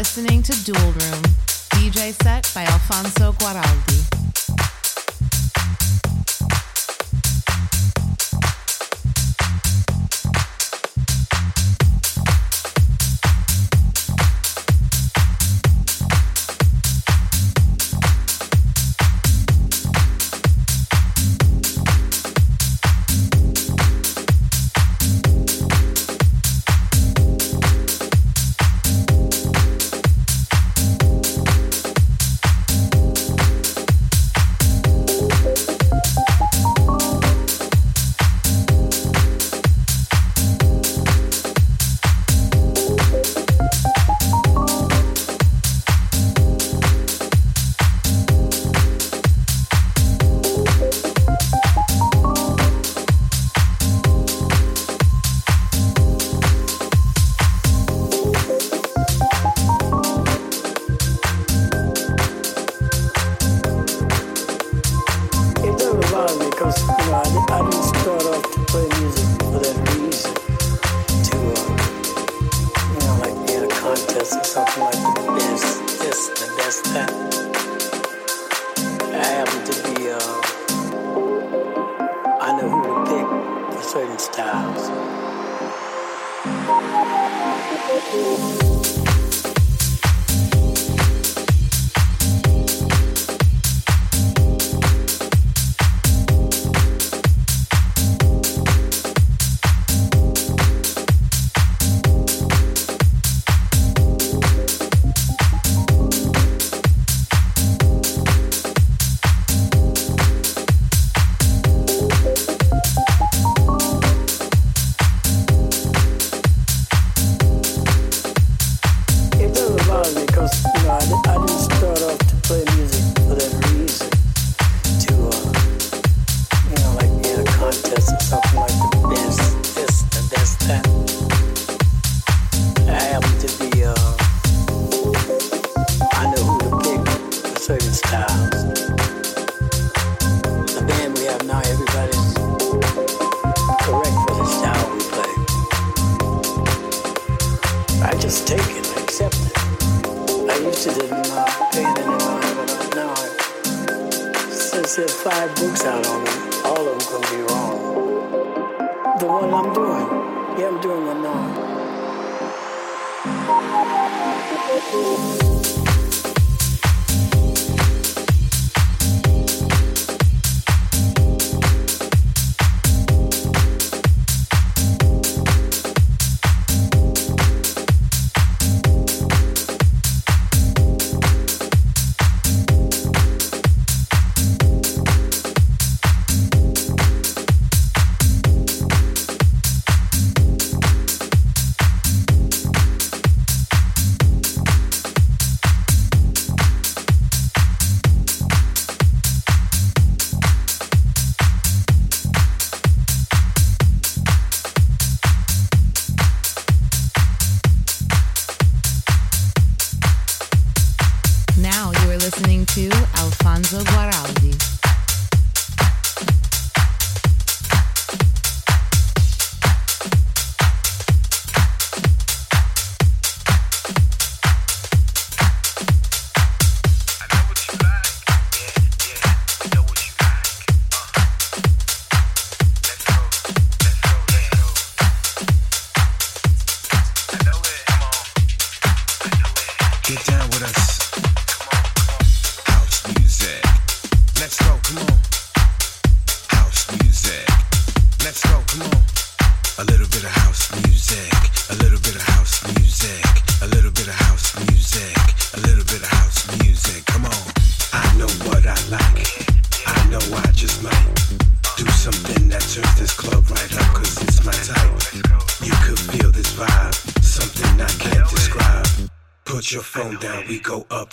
listening to Dual Room, DJ set by Alfonso Guaraldi. hard because you know, I, I didn't start off to play music for that reason to uh, you know like be in a contest or something like the best this the best that. I happen to be uh, I know who to pick for certain styles.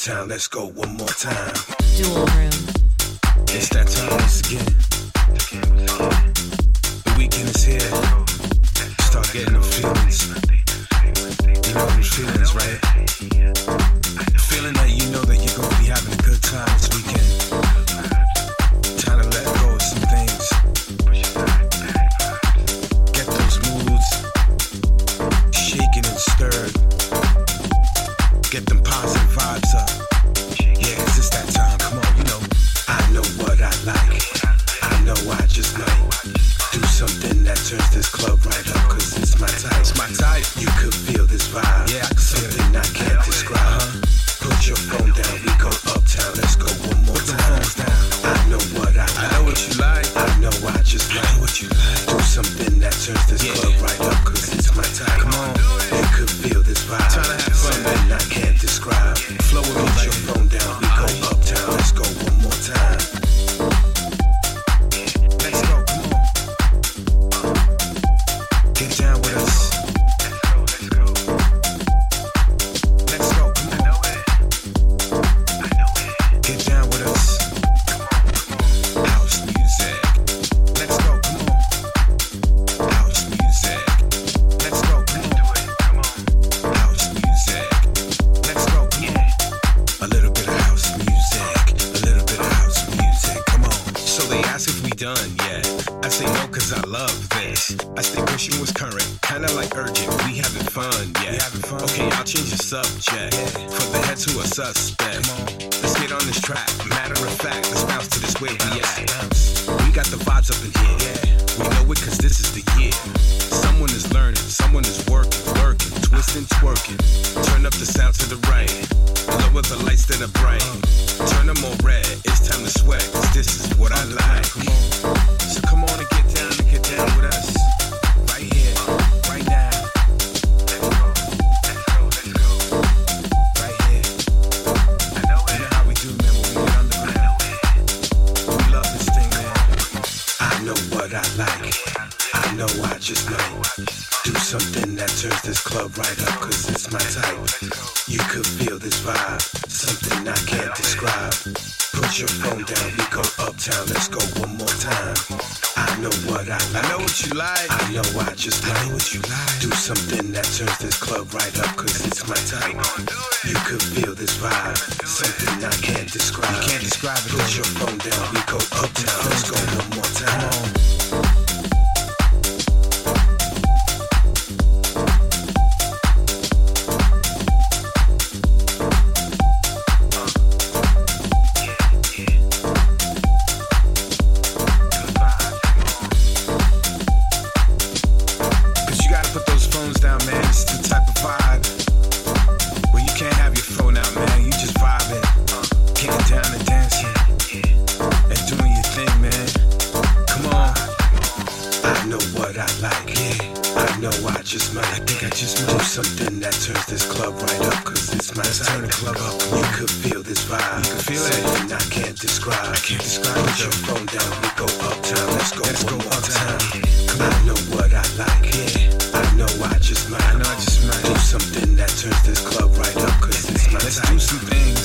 Let's go one more time. Dual working. Turn up the sound to the right. Lower the lights, than the bright. this club right up, cause it's exclusive thing.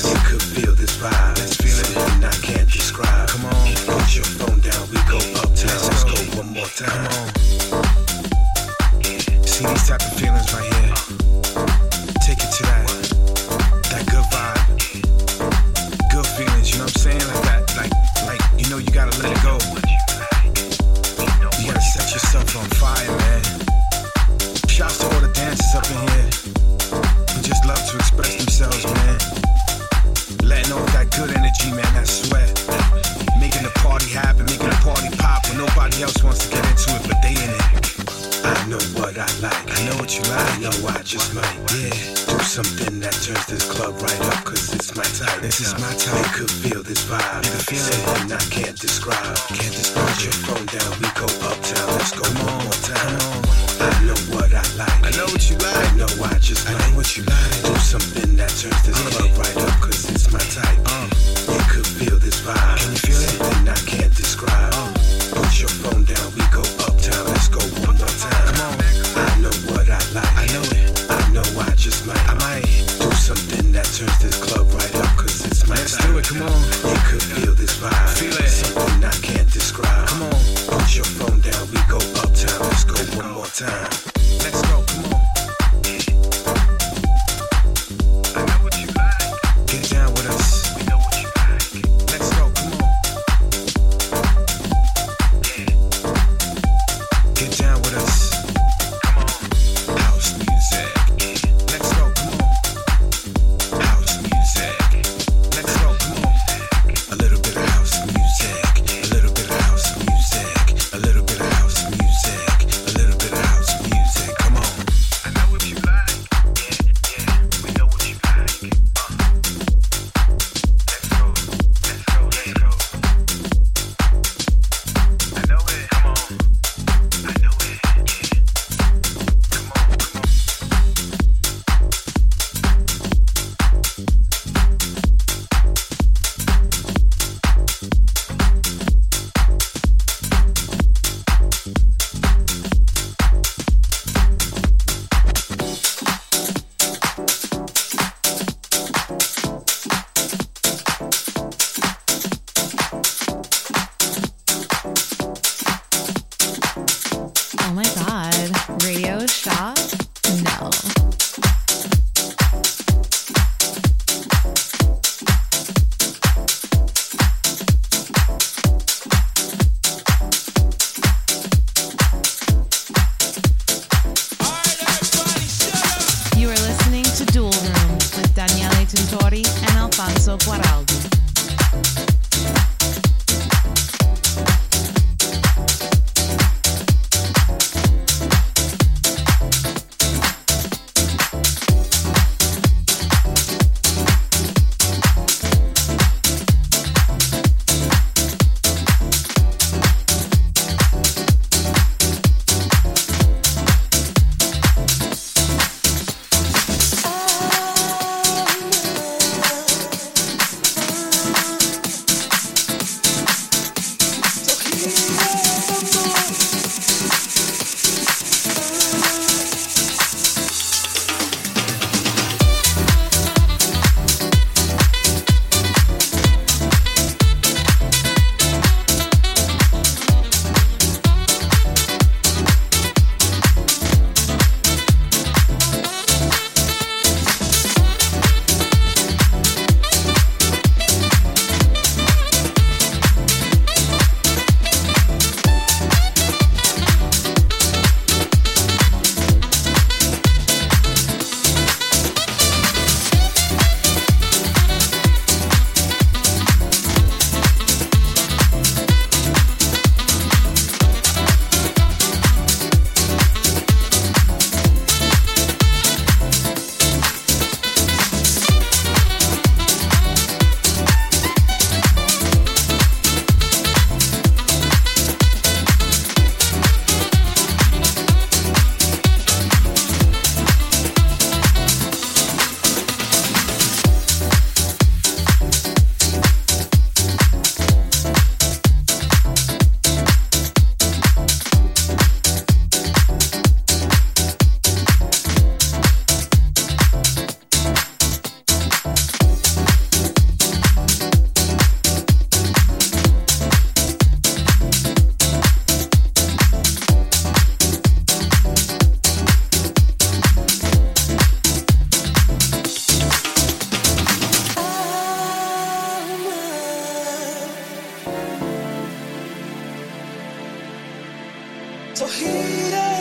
So heat up.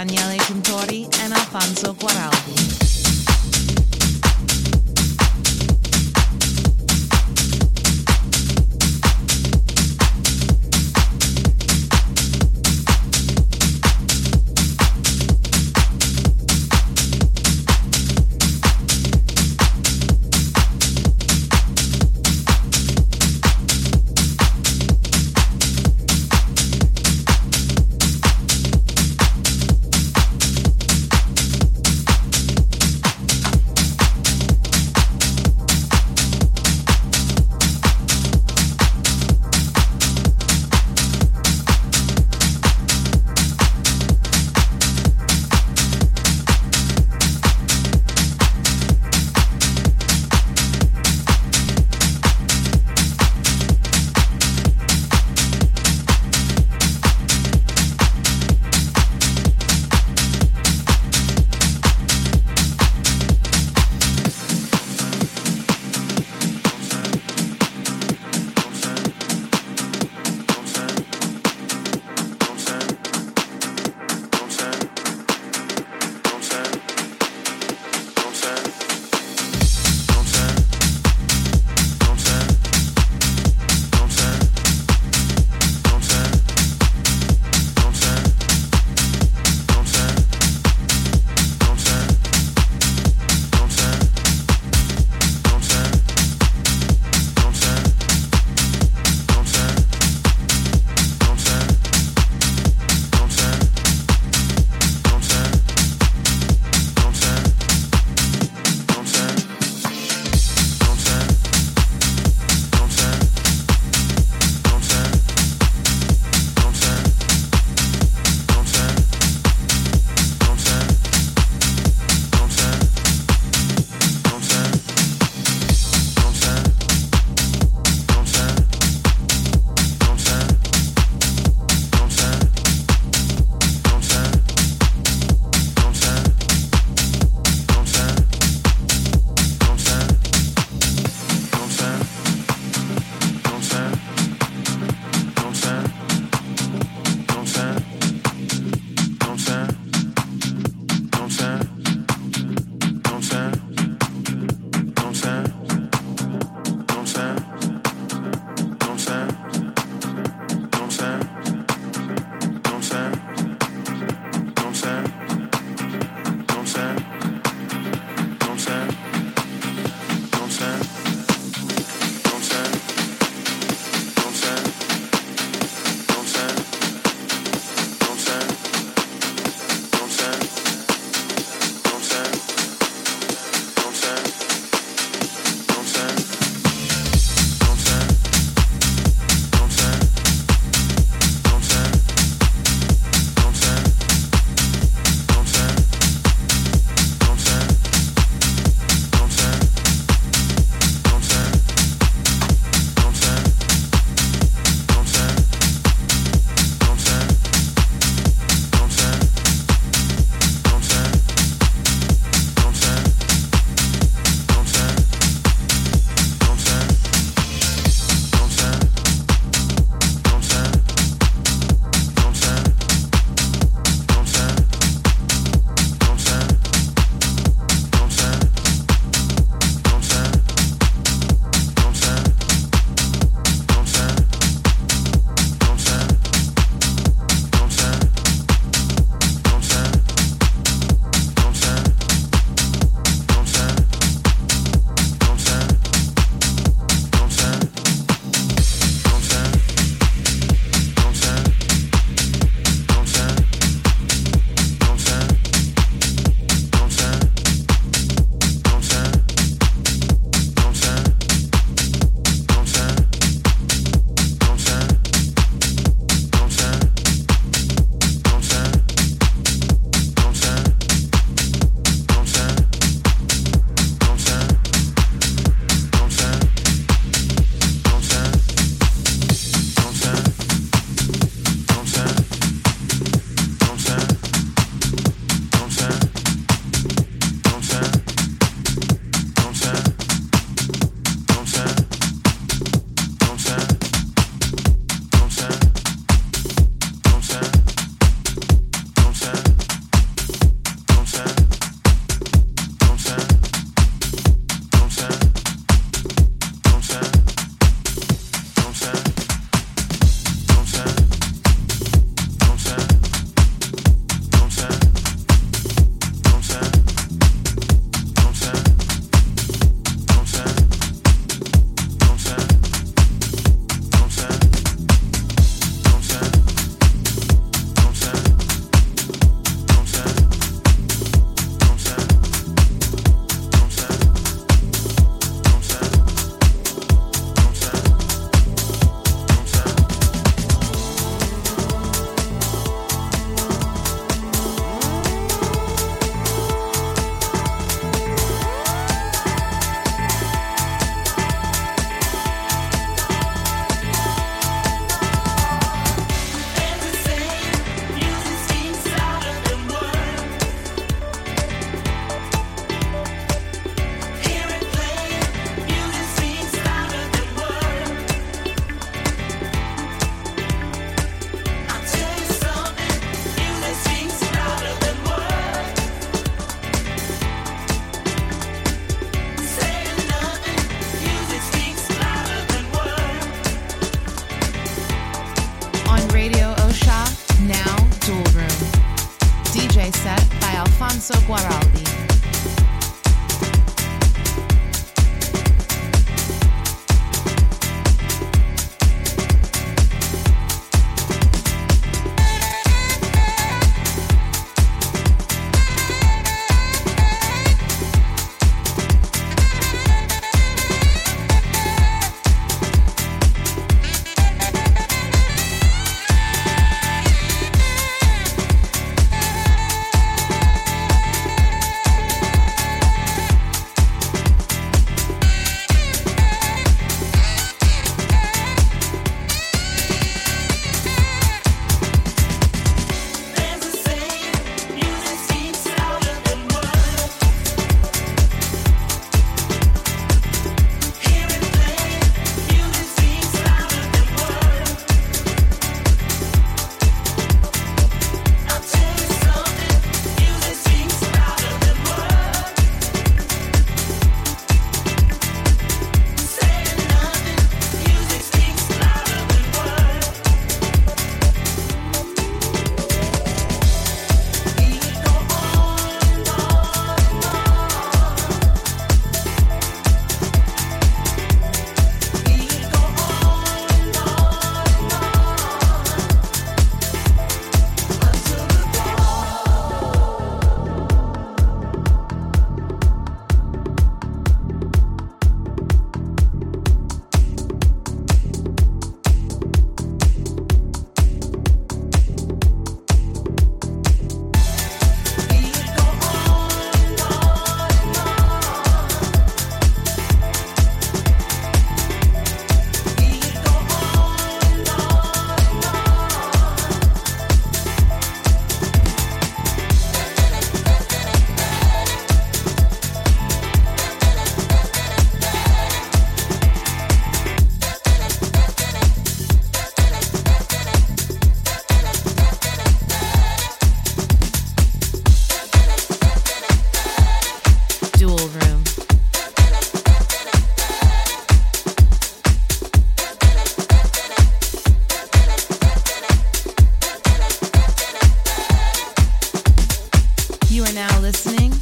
Daniele Tintori and Alfonso Guaraldi.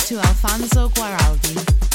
to Alfonso Guaraldi.